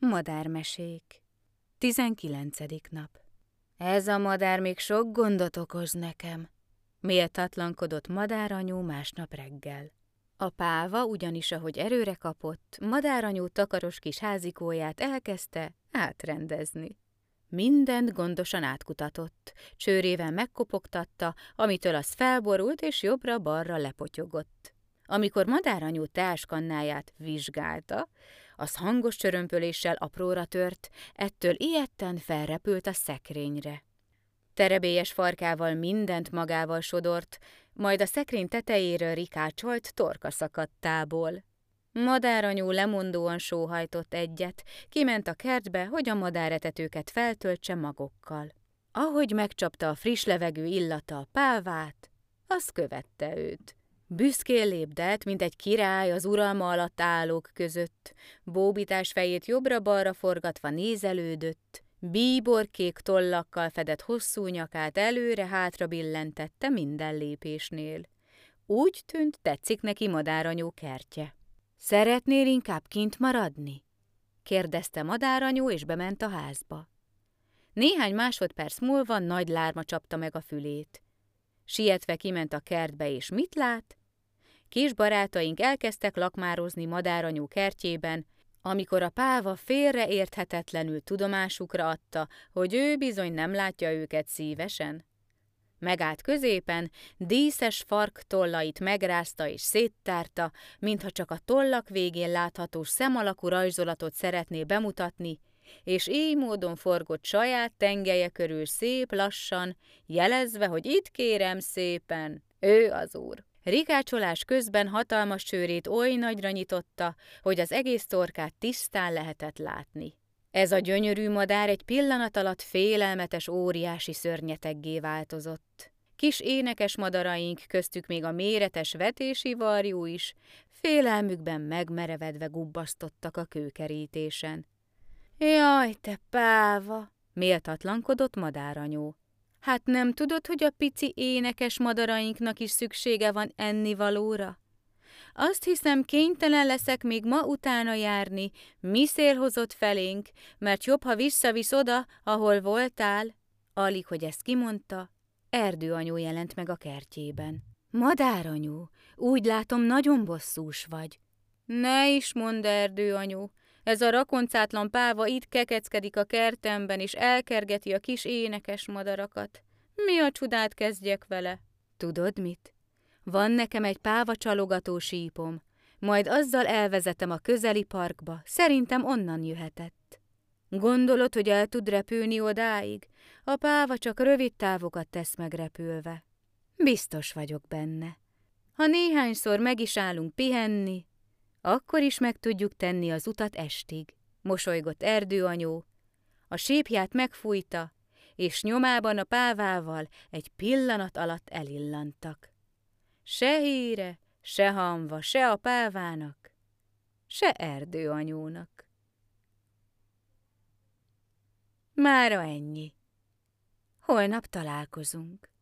Madármesék 19. nap Ez a madár még sok gondot okoz nekem, méltatlankodott madáranyú másnap reggel. A páva ugyanis, ahogy erőre kapott, madáranyú takaros kis házikóját elkezdte átrendezni. Mindent gondosan átkutatott, csőrével megkopogtatta, amitől az felborult és jobbra-balra lepotyogott. Amikor madáranyú teáskannáját vizsgálta, az hangos csörömpöléssel apróra tört, ettől ilyetten felrepült a szekrényre. Terebélyes farkával mindent magával sodort, majd a szekrény tetejéről rikácsolt torka szakadtából. Madáranyú lemondóan sóhajtott egyet, kiment a kertbe, hogy a madáretetőket feltöltse magokkal. Ahogy megcsapta a friss levegő illata a pávát, az követte őt. Büszkén lépdelt, mint egy király az uralma alatt állók között, bóbitás fejét jobbra-balra forgatva nézelődött, bíborkék tollakkal fedett hosszú nyakát előre-hátra billentette minden lépésnél. Úgy tűnt, tetszik neki madáranyó kertje. Szeretnél inkább kint maradni? kérdezte madáranyó, és bement a házba. Néhány másodperc múlva nagy lárma csapta meg a fülét. Sietve kiment a kertbe, és mit lát? Kis barátaink elkezdtek lakmározni madáranyú kertjében, amikor a páva félreérthetetlenül tudomásukra adta, hogy ő bizony nem látja őket szívesen. Megállt középen, díszes fark tollait megrázta és széttárta, mintha csak a tollak végén látható szemalakú rajzolatot szeretné bemutatni, és így módon forgott saját tengelye körül szép lassan, jelezve, hogy itt kérem szépen, ő az úr. Rikácsolás közben hatalmas csőrét oly nagyra nyitotta, hogy az egész torkát tisztán lehetett látni. Ez a gyönyörű madár egy pillanat alatt félelmetes óriási szörnyeteggé változott. Kis énekes madaraink, köztük még a méretes vetési varjú is, félelmükben megmerevedve gubbasztottak a kőkerítésen. Jaj, te páva! méltatlankodott madáranyó. Hát nem tudod, hogy a pici énekes madarainknak is szüksége van ennivalóra? Azt hiszem, kénytelen leszek még ma utána járni, mi szél hozott felénk, mert jobb, ha visszavisz oda, ahol voltál. Alig, hogy ezt kimondta, erdőanyú jelent meg a kertjében. Madáranyú, úgy látom, nagyon bosszús vagy. Ne is mondd, erdőanyú, ez a rakoncátlan páva itt kekeckedik a kertemben, és elkergeti a kis énekes madarakat. Mi a csodát kezdjek vele? Tudod mit? Van nekem egy páva csalogató sípom, majd azzal elvezetem a közeli parkba, szerintem onnan jöhetett. Gondolod, hogy el tud repülni odáig? A páva csak rövid távokat tesz megrepülve. Biztos vagyok benne. Ha néhányszor meg is állunk pihenni, akkor is meg tudjuk tenni az utat estig, mosolygott erdőanyó. A sépját megfújta, és nyomában a pávával egy pillanat alatt elillantak. Se híre, se hamva, se a pávának, se erdőanyónak. Mára ennyi. Holnap találkozunk.